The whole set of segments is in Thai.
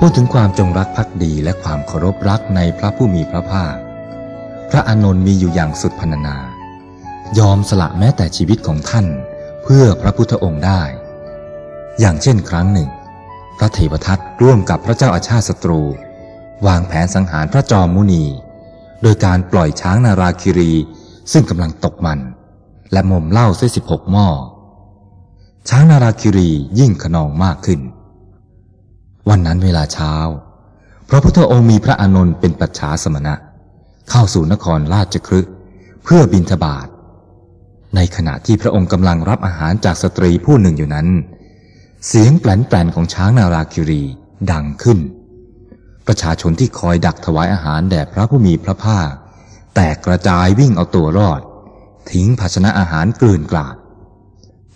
พูดถึงความจงรักภักดีและความเคารพรักในพระผู้มีพระภาค พระอานนท์มีอยู่อย่างสุดพรรณนา ยอมสละแม้แต่ชีวิตของท่านเพื่อพระพุทธองค์ได้ อย่างเช่นครั้งหนึ่ง พระเทวทัตร่วมกับพระเจ้าอาชาติศัตรู วางแผนสังหารพระจอมมุนี โดยการปล่อยช้างนาราคิรี ซึ่งกำลังตกมัน และมมเหล้าเส้สิบหกหม้อช้างนาราคิรียิ่งขนองมากขึ้น วันนั้นเวลาเช้า พระพุทธองค์มีพระอานนท์เป็นปัจฉาสมณะ เข้าสู่นครราชครึกเพื่อบินทบาทในขณะที่พระองค์กำลังรับอาหารจากสตรีผู้หนึ่งอยู่นั้น เสียงแปลนๆของช้างนาราคิรีดังขึ้น ประชาชนที่คอยดักถวายอาหารแด่พระผู้มีพระภาค แตกกระจายวิ่งเอาตัวรอด ทิ้งภาชนะอาหารกลืนกลาด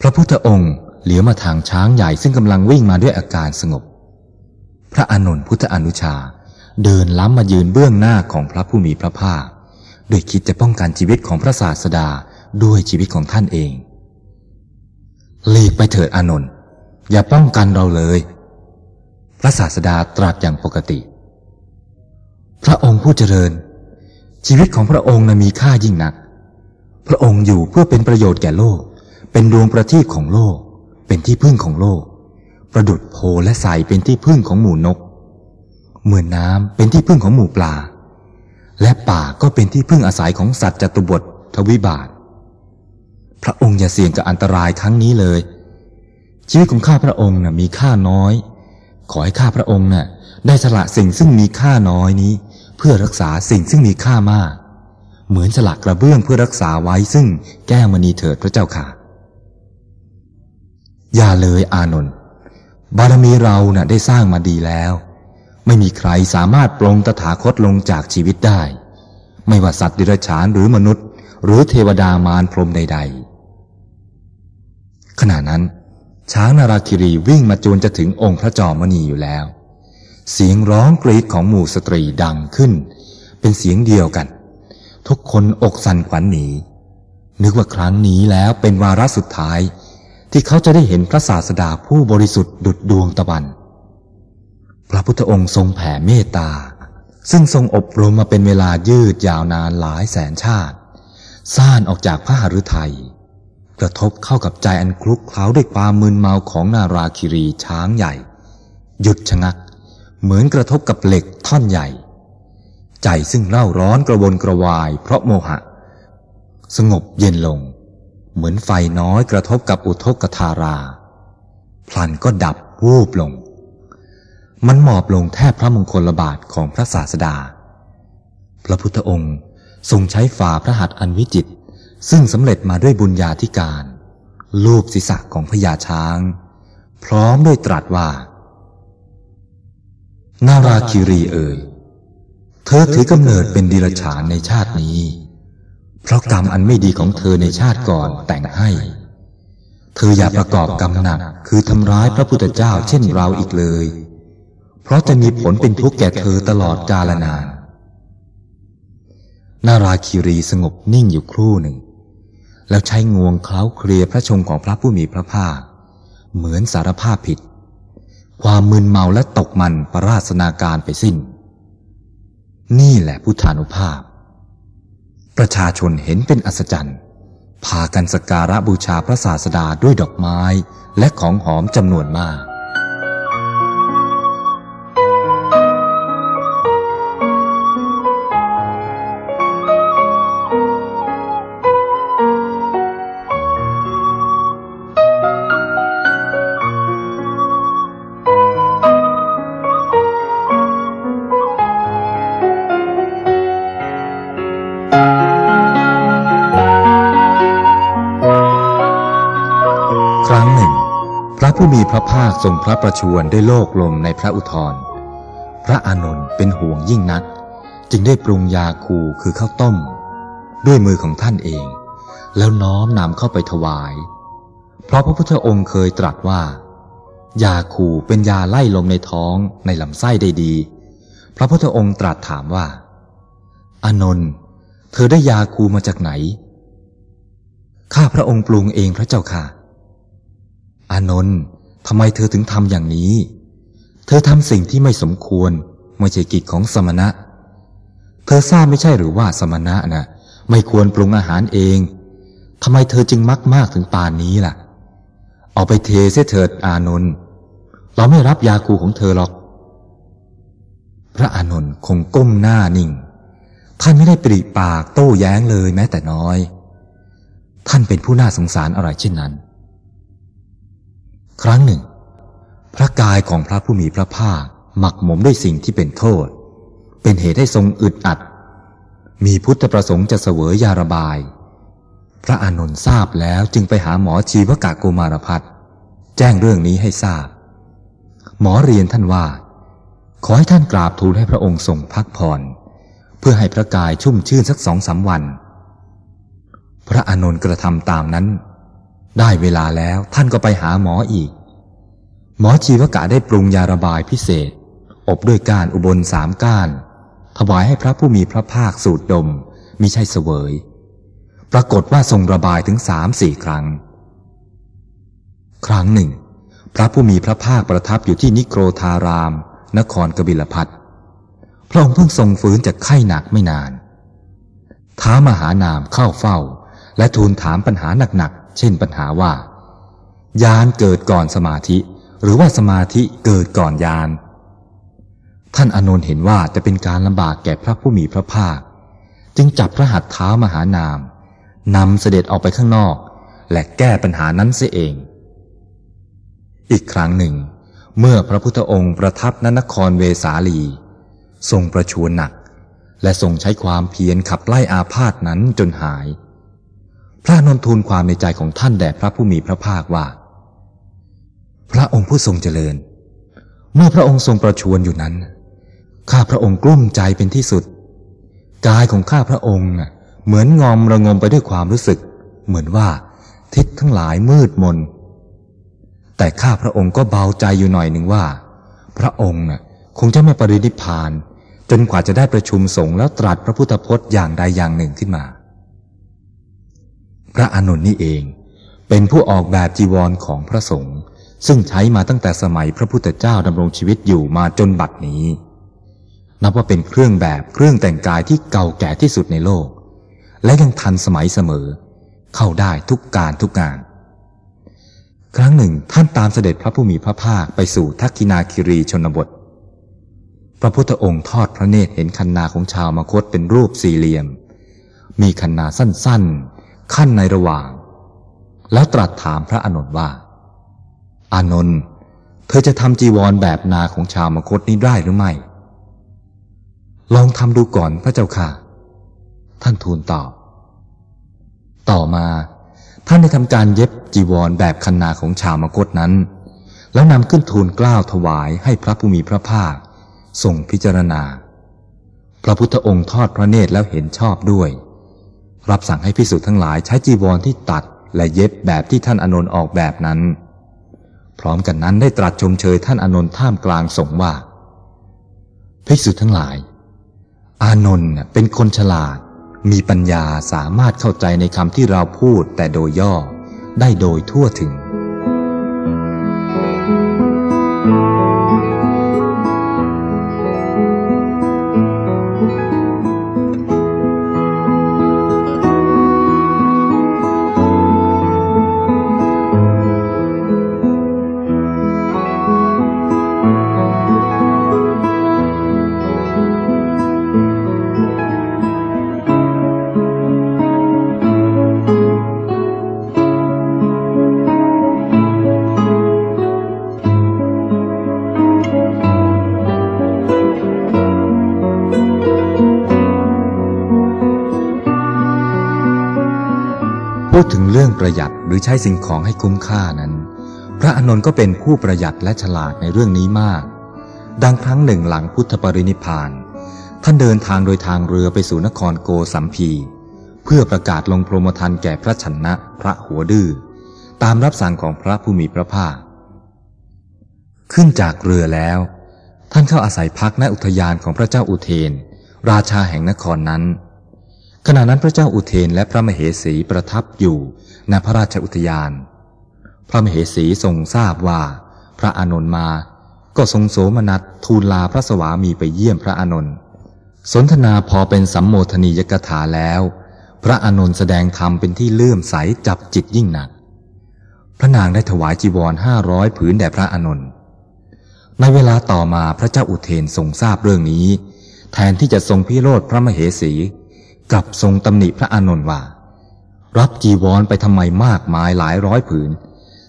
พระพุทธองค์เหลียวมาทางช้างใหญ่ซึ่งกำลังวิ่งมาด้วยอาการสงบ ระอานนท์พุทธอนุชา เดินล้ำมายืนเบื้องหน้าของพระผู้มีพระภาคโดยคิดจะป้องกันชีวิตของพระศาสดาด้วยชีวิตของท่านเองหลีกไปเถิดอานนท์อย่าป้องกันเราเลย พระศาสดาตรัสอย่างปกติ พระองค์ผู้เจริญ ชีวิตของพระองค์นะมีค่ายิ่งนัก พระองค์อยู่เพื่อเป็นประโยชน์แก่โลก เป็นดวงประทีปของโลก เป็นที่พึ่งของโลก ประดุดโพและใสเป็นที่พึ่งของหมู่นก เหมือนน้ำเป็นที่พึ่งของหมู่ปลา และป่าก็เป็นที่พึ่งอาศัยของสัตว์จตุบททวิบาท พระองค์อย่าเสี่ยงกับอันตรายครั้งนี้เลย ชีวิตของข้าพระองค์น่ะมีค่าน้อย ขอให้ข้าพระองค์น่ะได้สละสิ่งซึ่งมีค่าน้อยนี้ เพื่อรักษาสิ่งซึ่งมีค่ามาก เหมือนสลักกระเบื้องเพื่อรักษาไว้ซึ่งแก้วมณีเถิดพระเจ้าค่ะ อย่าเลยอานนท์ บารมีเราน่ะได้สร้างมาดีแล้ว ไม่มีใครสามารถปลงตถาคตลงจากชีวิตได้ ไม่ว่าสัตว์ดิรัจฉานหรือมนุษย์ หรือเทวดามารพรมใด ๆ ขณะนั้น ช้างนาราคิรีวิ่งมาจูนจะถึงองค์พระจอมณีอยู่แล้ว เสียงร้องกรีดของหมู่สตรีดังขึ้น เป็นเสียงเดียวกัน ทุกคนอกสั่นขวัญหนีนึกว่าครั้งนี้แล้วเป็นวาระสุดท้าย ที่เขาจะได้เห็นพระศาสดาผู้บริสุทธิ์ดุจดวงตะวัน พระพุทธองค์ทรงแผ่เมตตา ซึ่งทรงอบรมมาเป็นเวลายืดยาวนานหลายแสนชาติ ซ่านออกจากพระหฤทัย กระทบเข้ากับใจอันคลุกเคล้าด้วยความมึนเมาของนาราคิรีช้างใหญ่ หยุดชะงัก เหมือนกระทบกับเหล็กท่อนใหญ่ ใจซึ่งเล่าร้อนกระวนกระวายเพราะโมหะ สงบเย็นลง เหมือนไฟน้อยกระทบกับอุทกทารา พลันก็ดับวูบลง มันหมอบลงแทบพระมงคลบาทของพระศาสดา พระพุทธองค์ทรงใช้ฝ่าพระหัตถ์อันวิจิต ซึ่งสำเร็จมาด้วยบุญญาธิการ ลูบศีรษะของพญาช้าง พร้อมด้วยตรัสว่า นาราคิรีเอ่ย เธอถือกำเนิดเป็นดิรฉานในชาตินี้ เพราะกรรมอันไม่ดีของเธอในชาติก่อนแต่งให้ เธออย่าประกอบกรรมหนัก คือทำร้ายพระพุทธเจ้าเช่นเราอีกเลย เพราะจะมีผลเป็นทุกข์แก่เธอตลอดกาลนาน นาราคิรีสงบนิ่งอยู่ครู่หนึ่ง แล้วใช้งวงเคล้าเคลียพระชงของพระผู้มีพระภาค เหมือนสารภาพผิด ความมึนเมาและตกมันประราชนาการไปสิ้น นี่แหละพุทธานุภาพ ประชาชนเห็นเป็นอัศจรรย์ พากันสกการะบูชาพระศาสดาด้วยดอกไม้และของหอมจำนวนมาก ผู้มีพระภาคทรงพระประชวรด้วยโลกลมในพระอุทธรพระอานนท์เป็นห่วงยิ่งนัก จึงได้ปรุงยาคูคือข้าวต้ม ด้วยมือของท่านเอง แล้วน้อมนำเข้าไปถวาย เพราะพระพุทธองค์เคยตรัสว่า ยาคูเป็นยาไล่ลมในท้องในลำไส้ได้ดี พระพุทธองค์ตรัสถามว่า อานนท์เธอได้ยาคูมาจากไหนข้าพระองค์ปรุงเองพระเจ้าค่ะ อานนท์ทำไมเธอถึงทำอย่างนี้ เธอทำสิ่งที่ไม่สมควรไม่ใช่กิจของสมณะ เธอทราบไม่ใช่หรือว่าสมณะนะ่ะ ไม่ควรปรุงอาหารเองทำไมเธอจึงมักมากถึงป่านนี้ล่ะ เอาไปเทเสเถิดอานนท์เราไม่รับยาคูของเธอหรอก พระอานนท์คงก้มหน้านิ่ง ท่านไม่ได้ปริปากโต้แย้งเลยแม้แต่น้อย ท่านเป็นผู้น่าสงสารอะไรเช่นนั้น ครั้งหนึ่ง พระกายของพระผู้มีพระภาคหมักหมมด้วยสิ่งที่เป็นโทษ เป็นเหตุให้ทรงอึดอัด มีพุทธประสงค์จะเสวยยาระบาย พระอานนท์ทราบแล้วจึงไปหาหมอชีวกะโกมารพัฒแจ้งเรื่องนี้ให้ทราบ หมอเรียนท่านว่า ขอให้ท่านกราบทูลให้พระองค์ทรงพักผ่อนเพื่อให้พระกายชุ่มชื่นสักสองสาวัน พระอานนท์กระทำตามนั้น ได้เวลาแล้วท่านก็ไปหาหมออีก หมอชีวกะได้ปรุงยาระบายพิเศษ อบด้วยการอุบลสามก้าน ถวายให้พระผู้มีพระภาคสูดดมมิใช่เสวย ปรากฏว่าทรงระบายถึงสามสี่ครั้ง ครั้งหนึ่ง พระผู้มีพระภาคประทับอยู่ที่นิโครธาราม นครกบิลพัทพระองค์เพิ่งทรงฟื้นจากไข้หนักไม่นาน ท้ามหานามเข้าเฝ้า และทูลถามปัญหาหนัก เช่นปัญหาว่ายานเกิดก่อนสมาธิ หรือว่าสมาธิเกิดก่อนยาน ท่านอนนท์เห็นว่าจะเป็นการลำบากแก่พระผู้มีพระภาค จึงจับพระหัตถ์เท้ามหานามนำเสด็จออกไปข้างนอก และแก้ปัญหานั้นเสียเอง อีกครั้งหนึ่ง เมื่อพระพุทธองค์ประทับณนครเวสาลี ทรงประชวรหนัก และทรงใช้ความเพียรขับไล่อาพาธนั้นจนหาย พระนนทูลความในใจของท่านแด่พระผู้มีพระภาคว่า พระองค์ผู้ทรงเจริญ เมื่อพระองค์ทรงประชวรอยู่นั้น ข้าพระองค์กลุ้มใจเป็นที่สุด กายของข้าพระองค์เหมือนงอมระงมไปด้วยความรู้สึก เหมือนว่าทิศทั้งหลายมืดมน แต่ข้าพระองค์ก็เบาใจอยู่หน่อยหนึ่งว่า พระองค์คงจะไม่ปรินิพาน จนกว่าจะได้ประชุมสงฆ์แล้วตรัสพระพุทธพจน์อย่างใดอย่างหนึ่งขึ้นมา พระอนุนนี่เอง เป็นผู้ออกแบบจีวรของพระสงฆ์ซึ่งใช้มาตั้งแต่สมัยพระพุทธเจ้าดำรงชีวิตอยู่มาจนบัดนี้ นับว่าเป็นเครื่องแบบเครื่องแต่งกายที่เก่าแก่ที่สุดในโลก และยังทันสมัยเสมอ เข้าได้ทุกการทุกงาน ครั้งหนึ่งท่านตามเสด็จพระผู้มีพระภาคไปสู่ทักกินาคิรีชนบท พระพุทธองค์ทอดพระเนตรเห็นคันนาของชาวมคตเป็นรูปสี่เหลี่ยม มีคันนาสั้นๆ ขั้นในระหว่าง แล้วตรัสถามพระอานนท์ว่า อานนท์เธอจะทำจีวรแบบนาของชาวมคตนี้ได้หรือไม่ ลองทำดูก่อนพระเจ้าค่ะ ท่านทูลตอบ ต่อมาท่านได้ทำการเย็บจีวรแบบคันนาของชาวมคตนั้น แล้วนำขึ้นทูลกล้าวถวายให้พระผู้มีพระภาคทรงพิจารณา พระพุทธองค์ทอดพระเนตรแล้วเห็นชอบด้วย รับสั่งให้พิสุทั้งหลายใช้จีวรที่ตัดและเย็บแบบที่ท่านอนนท์ออกแบบนั้น พร้อมกันนั้นได้ตรัสชมเชยท่านอนนท์ท่ามกลางสงว่าพิสุทั้งหลาย อานนท์เป็นคนฉลาด มีปัญญาสามารถเข้าใจในคำที่เราพูดแต่โดยย่อได้โดยทั่วถึง พูดถึงเรื่องประหยัดหรือใช้สิ่งของให้คุ้มค่านั้น พระอนนท์ก็เป็นผู้ประหยัดและฉลาดในเรื่องนี้มาก ดังครั้งหนึ่งหลังพุทธปรินิพาน ท่านเดินทางโดยทางเรือไปสู่นครโกสัมพี เพื่อประกาศลงโปรโมทันแก่พระชนะพระหัวดื้อตามรับสั่งของพระผู้มีพระภาค ขึ้นจากเรือแล้ว ท่านเข้าอาศัยพักณอุทยานของพระเจ้าอุเทน ราชาแห่งนครนั้น ขณะนั้นพระเจ้าอุเทนและพระมเหสีประทับอยู่ณพระราชอุทยาน พระมเหสีทรงทราบว่า พระอานนท์มาก็ก็ทรงโสมนัสทูลลาพระสวามีไปเยี่ยมพระอานนท์สนทนาพอเป็นสัมโมทนียกถาแล้ว พระอานนท์แสดงธรรมเป็นที่เลื่อมใสจับจิตยิ่งหนัก พระนางได้ถวายจีวรห้าร้อยผืนแด่พระอานนท์ในเวลาต่อมาพระเจ้าอุเทนทรงทราบเรื่องนี้ แทนที่จะทรงพิโรธพระมเหสี กลับทรงตำหนิพระอานนท์ว่า รับจีวรไปทำไมมากมายหลายร้อยผืน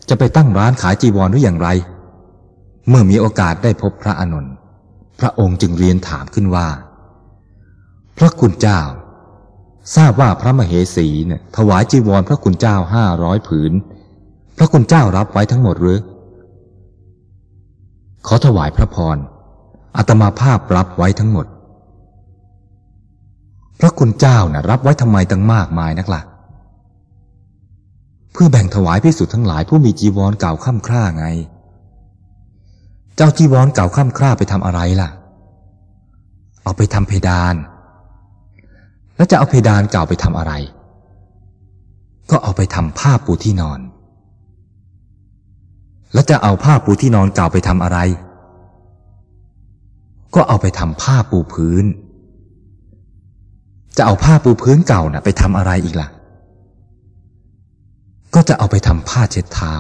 จะไปตั้งร้านขายจีวรหรืออย่างไร เมื่อมีโอกาสได้พบพระอานนท์พระองค์จึงเรียนถามขึ้นว่า พระคุณเจ้า ทราบว่าพระมเหสีเนี่ยถวายจีวรพระคุณเจ้าห้าร้อยผืน พระคุณเจ้ารับไว้ทั้งหมดหรือ ขอถวายพระพรอาตมาภาพรับไว้ทั้งหมด พระคุณเจ้านะ่ะรับไว้ทำไมตั้งมากมายนักละ่ะ เพื่อแบ่งถวายพิสุทธ์ทั้งหลายผู้มีจีวรเก่าค่ำคร่าไง เจ้าจีวรเก่าค่ำคร่าไปทำอะไรล่ะ เอาไปทำเพดาน แล้วจะเอาเพดานเก่าไปทำอะไร ก็เอาไปทำผ้าปูที่นอน แล้วจะเอาผ้าปูที่นอนเก่าไปทำอะไร ก็เอาไปทำผ้าปูพื้น จะเอาผ้าปูพื้นเก่านะ่ะ ไปทำอะไรอีกล่ะ ก็จะเอาไปทำผ้าเช็ดเท้า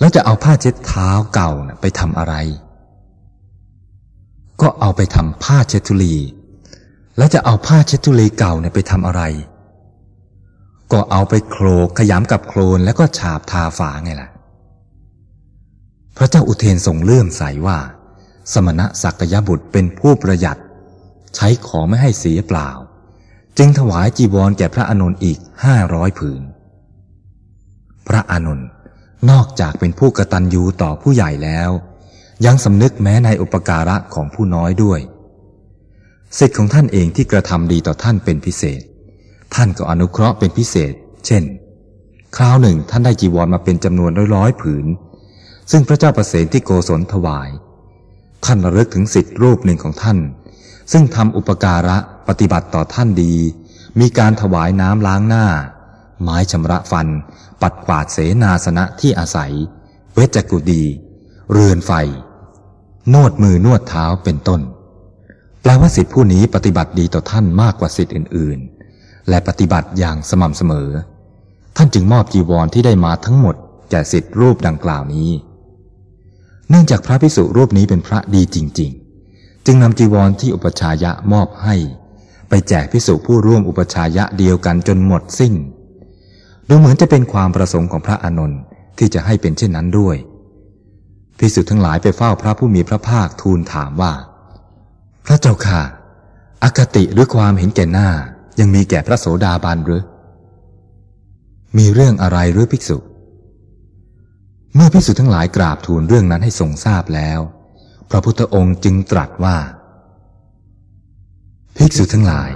แล้วจะเอาผ้าเช็ดเท้าเก่านะ่ะ ไปทำอะไร ก็เอาไปทำผ้าเช็ดทุลี แล้วจะเอาผ้าเช็ดทุลีเก่าเนี่ยไปทำอะไร ก็เอาไปโคลกขยำกับโคลนแล้วก็ฉาบทาฝาไงล่ะ พระเจ้าอุเทนทรงเลื่อมใสว่า สมณะสักยบุตรเป็นผู้ประหยัด ใช้ของไม่ให้เสียเปล่า จึงถวายจีวรแก่พระอานนท์อีกห้าร้อยผืน พระอานนท์นอกจากเป็นผู้กระตัญญูต่อผู้ใหญ่แล้ว ยังสำนึกแม้ในอุปการะของผู้น้อยด้วยสิทธิ์ของท่านเองที่กระทำดีต่อท่านเป็นพิเศษ ท่านก็อนุเคราะห์เป็นพิเศษ เช่น คราวหนึ่งท่านได้จีวรมาเป็นจำนวนร้อยๆผืน ซึ่งพระเจ้าประเสนที่โกศลถวาย ท่านระลึกถึงสิทธิรูปหนึ่งของท่าน ซึ่งทำอุปการะปฏิบัติต่อท่านดี มีการถวายน้ำล้างหน้า ไม้ชำระฟัน ปัดกวาดเสนาสนะที่อาศัย เวชกุดี เรือนไฟ นวดมือนวดเท้าเป็นต้น แปลว่าสิทธิผู้นี้ปฏิบัติดีต่อท่านมากกว่าสิทธิอื่น ๆ และปฏิบัติอย่างสม่ำเสมอ ท่านจึงมอบจีวรที่ได้มาทั้งหมดแก่สิทธิรูปดังกล่าวนี้ เนื่องจากพระพิสุรูปนี้เป็นพระดีจริง ๆ จึงนำจีวรที่อุปชายะมอบให้ ไปแจกพิสุผู้ร่วมอุปชายะเดียวกันจนหมดสิ้น ดูเหมือนจะเป็นความประสงค์ของพระอานนท์ที่จะให้เป็นเช่นนั้นด้วยพิสุทั้งหลายไปเฝ้าพระผู้มีพระภาคทูลถามว่า พระเจ้าค่ะอคติหรือความเห็นแก่หน้ายังมีแก่พระโสดาบันหรือ มีเรื่องอะไรหรือภิกษุ เมื่อภิกษุทั้งหลายกราบทูลเรื่องนั้นให้ทรงทราบแล้ว พระพุทธองค์จึงตรัสว่า ภิกษุทั้งหลาย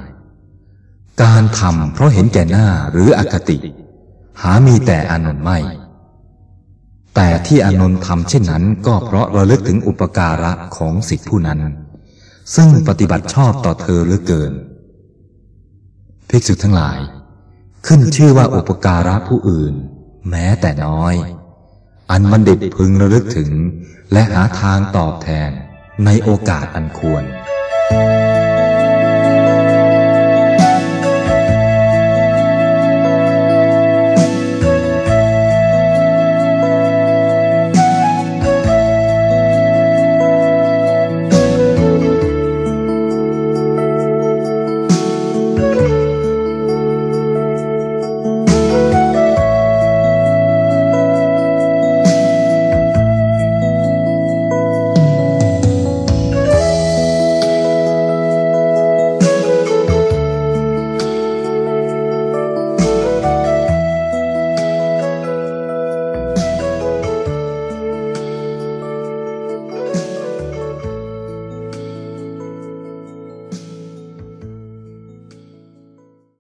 การทำเพราะเห็นแก่หน้าหรืออคติ หามีแต่อานนท์ไม่ แต่ที่อานนท์ทำเช่นนั้นก็เพราะระลึกถึงอุปการะของสิทธิผู้นั้น ซึ่งปฏิบัติชอบต่อเธอเหลือเกิน ภิกษุทั้งหลาย ขึ้นชื่อว่าอุปการะผู้อื่น แม้แต่น้อย อันบัณฑิตพึงระลึกถึง และหาทางตอบแทนในโอกาสอันควร Thank you.